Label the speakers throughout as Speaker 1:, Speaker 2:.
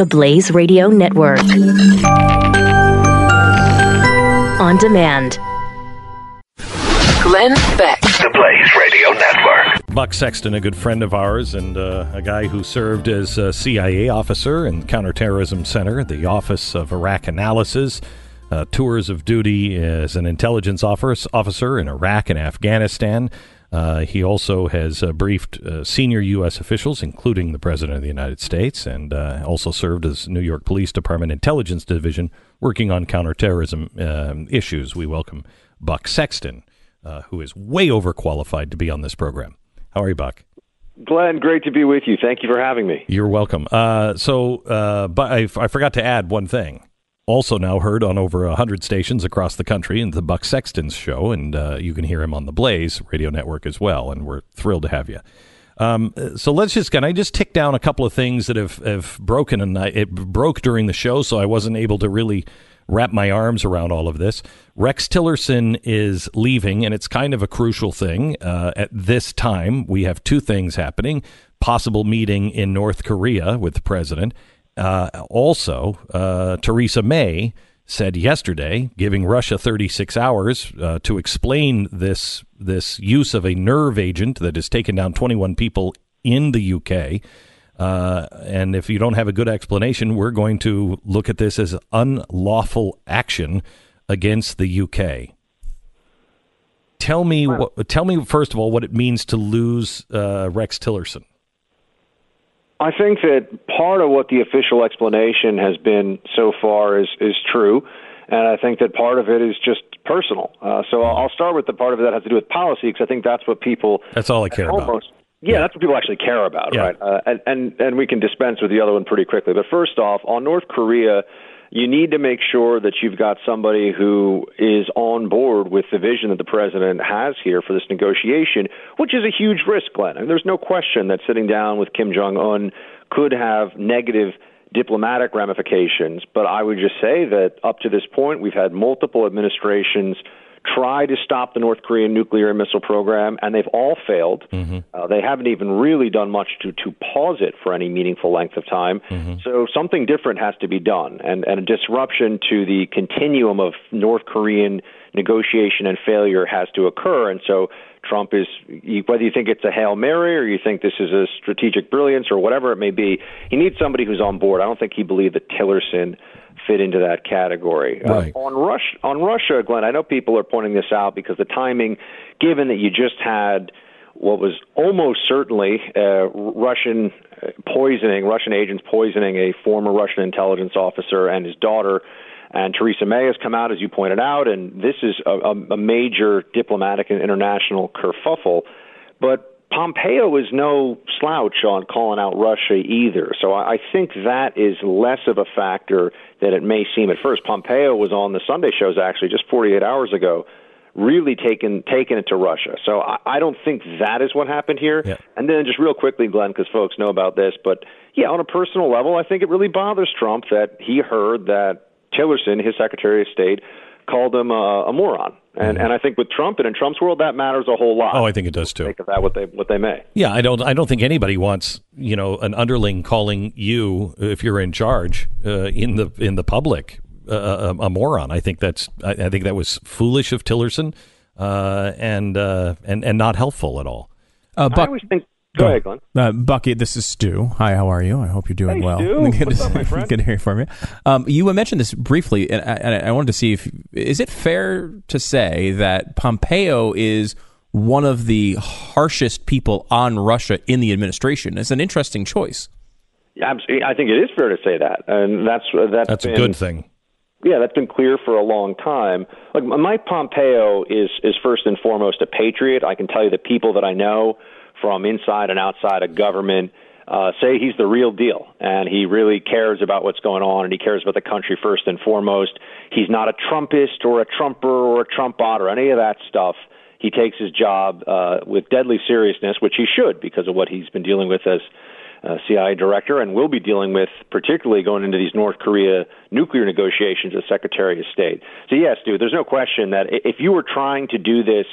Speaker 1: The Blaze Radio Network. On demand.
Speaker 2: Glenn Beck.
Speaker 3: The Blaze Radio Network.
Speaker 4: Buck Sexton, a good friend of ours, and uh, a guy who served as a CIA officer in Counterterrorism Center, the Office of Iraq Analysis, uh, tours of duty as an intelligence officer in Iraq and Afghanistan. Uh, he also has uh, briefed uh, senior U.S. officials, including the President of the United States, and uh, also served as New York Police Department Intelligence Division working on counterterrorism um, issues. We welcome Buck Sexton, uh, who is way overqualified to be on this program. How are you, Buck?
Speaker 5: Glenn, great to be with you. Thank you for having me.
Speaker 4: You're welcome. Uh, so, but I, I forgot to add one thing also now heard on over 100 stations across the country in the Buck Sexton's show, and uh, you can hear him on the Blaze radio network as well, and we're thrilled to have you. Um, so let's just can I just tick down a couple of things that have, have broken and I, it broke during the show, so I wasn't able to really wrap my arms around all of this. Rex Tillerson is leaving, and it's kind of a crucial thing uh, at this time. We have two things happening: possible meeting in North Korea with the president, also, uh, Theresa May said yesterday, giving Russia 36 hours uh, to explain this this use of a nerve agent that has taken down 21 people in the UK. Uh, and if you don't have a good explanation, we're going to look at this as unlawful action against the UK. Tell me, what, tell me first of all what it means to lose uh, Rex Tillerson.
Speaker 5: I think that part of what the official explanation has been so far is is true, and I think that part of it is just personal. Uh, so I'll start with the part of it that has to do with policy because I think that's what people.
Speaker 4: That's all I care
Speaker 5: almost,
Speaker 4: about.
Speaker 5: Yeah, yeah, that's what people actually care about, yeah. right? Uh, and and and we can dispense with the other one pretty quickly. But first off, on North Korea you need to make sure that you've got somebody who is on board with the vision that the president has here for this negotiation, which is a huge risk, Glenn. And there's no question that sitting down with Kim Jong un could have negative diplomatic ramifications. But I would just say that up to this point, we've had multiple administrations try to stop the North Korean nuclear and missile program, and they've all failed. Mm-hmm. Uh, they haven't even really done much to, to pause it for any meaningful length of time. Mm-hmm. So something different has to be done, and, and a disruption to the continuum of North Korean negotiation and failure has to occur. And so Trump is, whether you think it's a Hail Mary or you think this is a strategic brilliance or whatever it may be, he needs somebody who's on board. I don't think he believed that Tillerson fit into that category.
Speaker 4: Uh, right.
Speaker 5: Uh, on Russia, on Russia, Glenn, I know people are pointing this out because the timing, given that you just had what was almost certainly uh, Russian poisoning, Russian agents poisoning a former Russian intelligence officer and his daughter. And Theresa May has come out, as you pointed out, and this is a, a major diplomatic and international kerfuffle. But Pompeo is no slouch on calling out Russia either. So I think that is less of a factor than it may seem at first. Pompeo was on the Sunday shows actually just 48 hours ago, really taking taking it to Russia. So I, I don't think that is what happened here.
Speaker 4: Yeah.
Speaker 5: And then just real quickly, Glenn, because folks know about this, but yeah, on a personal level, I think it really bothers Trump that he heard that Tillerson, his Secretary of State, called him a, a moron. And mm-hmm. and I think with Trump and in Trump's world, that matters a whole lot.
Speaker 4: Oh, I think it does too.
Speaker 5: Think of that what they what they may.
Speaker 4: Yeah, I don't I don't think anybody wants you know an underling calling you if you're in charge uh, in the in the public uh, a, a, moron. I think that's I, I, think that was foolish of Tillerson uh, and uh, and and not helpful at all.
Speaker 5: Uh, Buck, I always think Go ahead, Glenn. Uh,
Speaker 6: Bucky, this is Stu. Hi, how are you? I hope you're doing
Speaker 5: hey,
Speaker 6: well.
Speaker 5: Stu.
Speaker 6: good,
Speaker 5: What's up, my friend?
Speaker 6: good to hear from you. Um, you mentioned this briefly, and I, and I, wanted to see if is it fair to say that Pompeo is one of the harshest people on Russia in the administration? It's an interesting choice.
Speaker 5: Yeah, I think it is fair to say that, and that's that's
Speaker 4: that's
Speaker 5: been,
Speaker 4: a good thing.
Speaker 5: Yeah, that's been clear for a long time. Like Mike Pompeo is is first and foremost a patriot. I can tell you the people that I know from inside and outside of government uh, say he's the real deal and he really cares about what's going on and he cares about the country first and foremost. He's not a Trumpist or a Trumper or a Trump bot or any of that stuff. He takes his job uh, with deadly seriousness, which he should because of what he's been dealing with as uh, CIA director and will be dealing with, particularly going into these North Korea nuclear negotiations as Secretary of State. So, yes, dude, there's no question that if you were trying to do this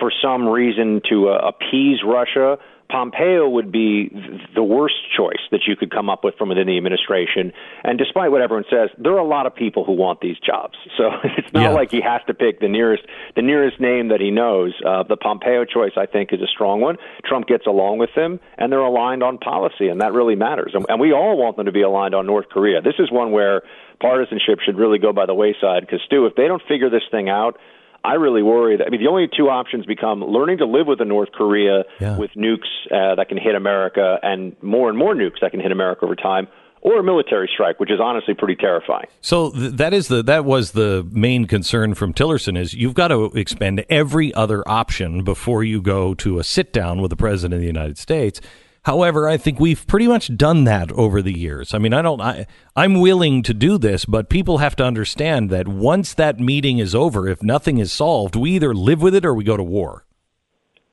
Speaker 5: for some reason to uh, appease Russia Pompeo would be the worst choice that you could come up with from within the administration. And despite what everyone says, there are a lot of people who want these jobs. So it's not
Speaker 4: Yeah.
Speaker 5: like he has to pick the nearest the nearest name that he knows. Uh, the Pompeo choice, I think, is a strong one. Trump gets along with them, and they're aligned on policy, and that really matters. And, and we all want them to be aligned on North Korea. This is one where partisanship should really go by the wayside. Because Stu, if they don't figure this thing out. I really worry that I mean the only two options become learning to live with a North Korea
Speaker 4: Yeah.
Speaker 5: with nukes uh, that can hit America and more and more nukes that can hit America over time, or a military strike, which is honestly pretty terrifying.
Speaker 4: So th- that is the that was the main concern from Tillerson is you've got to expend every other option before you go to a sit down with the president of the United States. However, I think we've pretty much done that over the years. I mean, I don't I I'm willing to do this, but people have to understand that once that meeting is over, if nothing is solved, we either live with it or we go to war.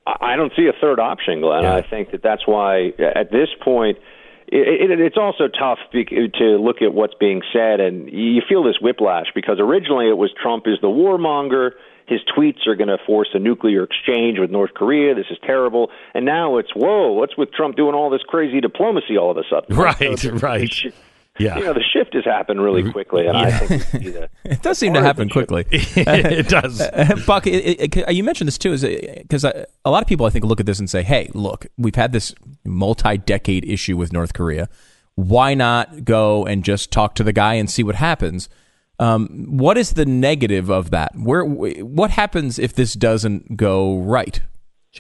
Speaker 5: I don't see a third option, Glenn.
Speaker 4: Yeah.
Speaker 5: I think that that's why at this point. It, it, it's also tough to look at what's being said, and you feel this whiplash because originally it was Trump is the warmonger. His tweets are going to force a nuclear exchange with North Korea. This is terrible. And now it's whoa, what's with Trump doing all this crazy diplomacy all of a sudden?
Speaker 4: Right,
Speaker 5: So
Speaker 4: right.
Speaker 5: the shi-
Speaker 4: Yeah.
Speaker 5: You know, the shift has happened really quickly, and I think we see
Speaker 6: It does seem to happen quickly.
Speaker 4: it does.
Speaker 6: Uh, uh, Buck, it, it, it- you mentioned this too, is uh, because a lot of people I think look at this and say, "Hey, look, we've had this multi-decade issue with North Korea. Why not go and just talk to the guy and see what happens?" Um, what is the negative of that? Where what happens if this doesn't go right?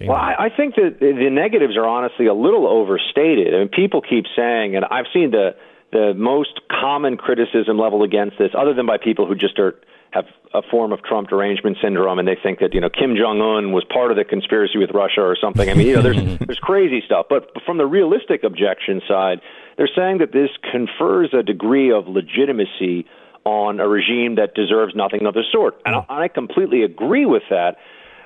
Speaker 5: Well, I, I think that the the negatives are honestly a little overstated. I mean, people keep saying, and I've seen the the most common criticism leveled against this, other than by people who just are have a form of Trump derangement syndrome, and they think that you know Kim Jong Un was part of the conspiracy with Russia or something. I mean, you know, there's there's crazy stuff. But from the realistic objection side, they're saying that this confers a degree of legitimacy on a regime that deserves nothing of the sort, and I, I completely agree with that.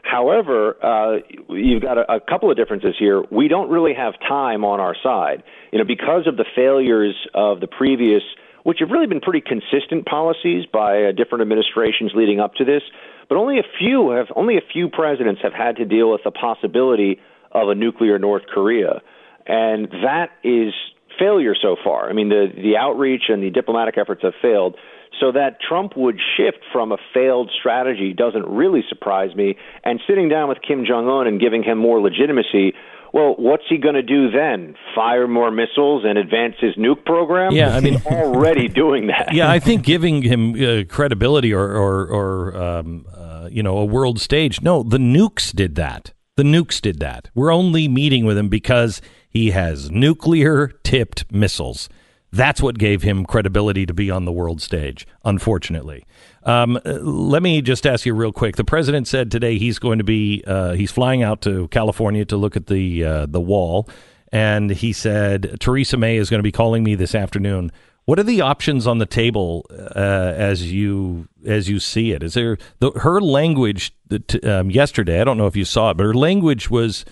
Speaker 5: However, uh, you've got a, a couple of differences here. We don't really have time on our side, you know, because of the failures of the previous, which have really been pretty consistent policies by uh, different administrations leading up to this. But only a few have, only a few presidents have had to deal with the possibility of a nuclear North Korea, and that is failure so far. I mean, the the outreach and the diplomatic efforts have failed. So that Trump would shift from a failed strategy doesn't really surprise me. And sitting down with Kim Jong Un and giving him more legitimacy, well, what's he going to do then? Fire more missiles and advance his nuke program?
Speaker 4: Yeah, I mean-
Speaker 5: He's already doing that.
Speaker 4: yeah, I think giving him uh, credibility or or, or um, uh, you know a world stage. No, the nukes did that. The nukes did that. We're only meeting with him because he has nuclear tipped missiles. That's what gave him credibility to be on the world stage. Unfortunately, um, uh, let me just ask you real quick. The president said today he's going to be uh, he's flying out to California to look at the uh, the wall, and he said Theresa May is going to be calling me this afternoon. What are the options on the table uh, as you as you see it? Is there the, her language that, um, yesterday? I don't know if you saw it, but her language was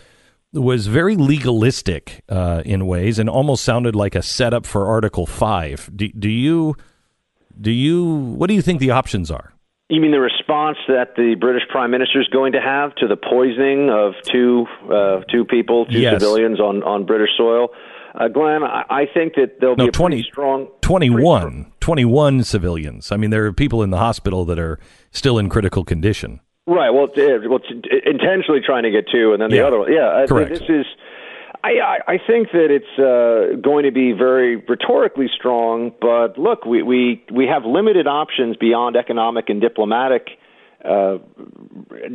Speaker 4: was very legalistic uh, in ways and almost sounded like a setup for Article Five. Do, do you do you what do you think the options are?
Speaker 5: You mean the response that the British Prime Minister is going to have to the poisoning of two uh, two people, two
Speaker 4: Yes.
Speaker 5: civilians on, on British soil? Uh, Glenn, I, I think that there'll
Speaker 4: No,
Speaker 5: be a
Speaker 4: 20
Speaker 5: pretty strong
Speaker 4: 21, 21 civilians. I mean, there are people in the hospital that are still in critical condition.
Speaker 5: Right. Well, it's, well, intentionally trying to get two, and then the
Speaker 4: Yeah.
Speaker 5: other one. Yeah. I-
Speaker 4: Correct.
Speaker 5: This is. I, I think that it's uh, going to be very rhetorically strong, but look, we, we we have limited options beyond economic and diplomatic uh,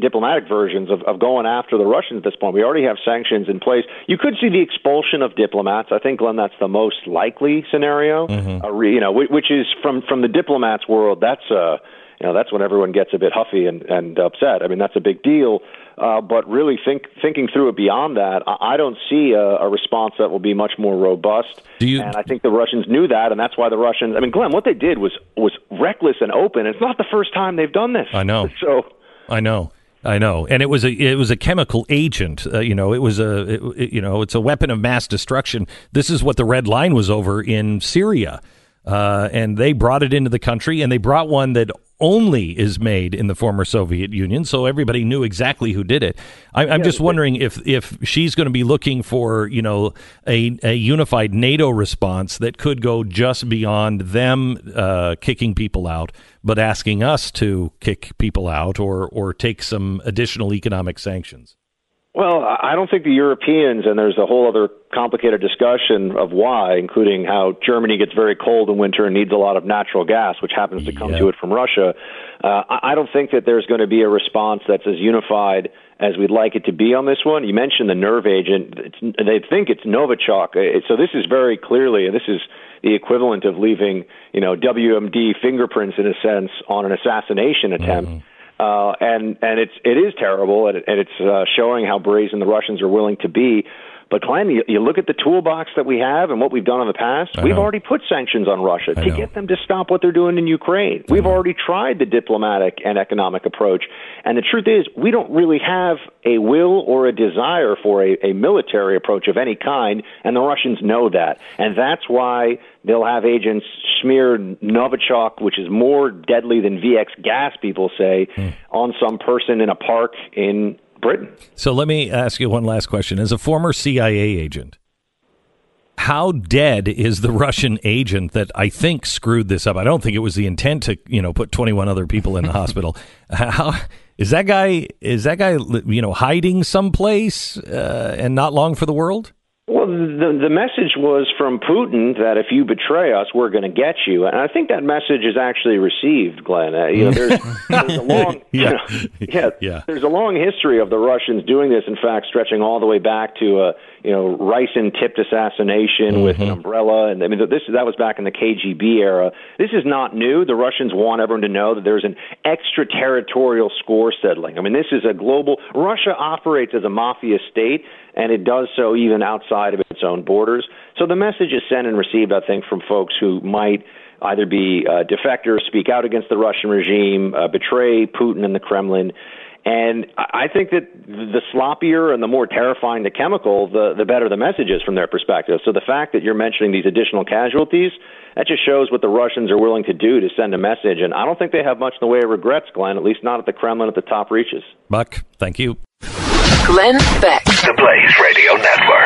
Speaker 5: diplomatic versions of, of going after the Russians at this point. We already have sanctions in place. You could see the expulsion of diplomats. I think, Glenn, that's the most likely scenario. Uh, you know, whi- which is from from the diplomats world. That's uh, you know, that's when everyone gets a bit huffy and, and upset. I mean, that's a big deal. Uh, but really, think, thinking through it beyond that, I, I don't see a, a response that will be much more robust.
Speaker 4: Do you-
Speaker 5: and I think the Russians knew that, and that's why the Russians. I mean, Glenn, what they did was was reckless and open. It's not the first time they've done this.
Speaker 4: I know.
Speaker 5: So
Speaker 4: I know. I know, and it was a it was a chemical agent. Uh, you know, it was a it, it- you know it's a weapon of mass destruction. This is what the red line was over in Syria, uh, and they brought it into the country, and they brought one that only is made in the former Soviet Union, so everybody knew exactly who did it. I, I'm just wondering if if she's going to be looking for you know a, a unified NATO response that could go just beyond them uh, kicking people out, but asking us to kick people out or or take some additional economic sanctions.
Speaker 5: Well, I don't think the Europeans, and there's a whole other complicated discussion of why, including how Germany gets very cold in winter and needs a lot of natural gas, which happens to come
Speaker 4: Yeah.
Speaker 5: to it from Russia. Uh, I don't think that there's going to be a response that's as unified as we'd like it to be on this one. You mentioned the nerve agent. It's, they think it's Novichok. It- So this is very clearly, and this is the equivalent of leaving, you know, WMD fingerprints in a sense on an assassination attempt. Uh, and and it's it is terrible, and, it, and it's uh, showing how brazen the Russians are willing to be. But Glenn, you, you look at the toolbox that we have and what we've done in the past.
Speaker 4: I
Speaker 5: we've
Speaker 4: know.
Speaker 5: already put sanctions on Russia to
Speaker 4: know.
Speaker 5: get them to stop what they're doing in Ukraine. We've already tried the diplomatic and economic approach. And the truth is, we don't really have a will or a desire for a, a military approach of any kind, and the Russians know that. And that's why they'll have agents smear Novichok, which is more deadly than VX gas, people say,
Speaker 4: Hmm.
Speaker 5: on some person in a park in Britain.
Speaker 4: So let me ask you one last question. As a former CIA agent, how dead is the Russian agent that I think screwed this up? I don't think it was the intent to, you know, put 21 other people in the hospital. How is that guy is that guy you know hiding someplace uh, and not long for the world?
Speaker 5: Well, the the message was from Putin that if you betray us, we're going to get you, and I think that message is actually received, Glenn. Uh, you know, there's, there's a long,
Speaker 4: Yeah.
Speaker 5: yeah,
Speaker 4: Yeah.
Speaker 5: there's a long history of the Russians doing this. In fact, stretching all the way back to a you know ricin tipped assassination with an umbrella, and I mean this that was back in the KGB era. This is not new. The Russians want everyone to know that there's an extraterritorial score settling. I mean, this is a global. Russia operates as a mafia state, and it does so even outside of its own borders. So the message is sent and received, I think, from folks who might either be uh, defectors, speak out against the Russian regime, uh, betray Putin and the Kremlin. And I I think that the sloppier and the more terrifying the chemical, the, the better the message is from their perspective. So the fact that you're mentioning these additional casualties, that just shows what the Russians are willing to do to send a message. And I don't think they have much in the way of regrets, Glenn, at least not at the Kremlin at the top reaches.
Speaker 4: Buck, thank you.
Speaker 1: Glenn Beck.
Speaker 3: The Blaze Radio Network.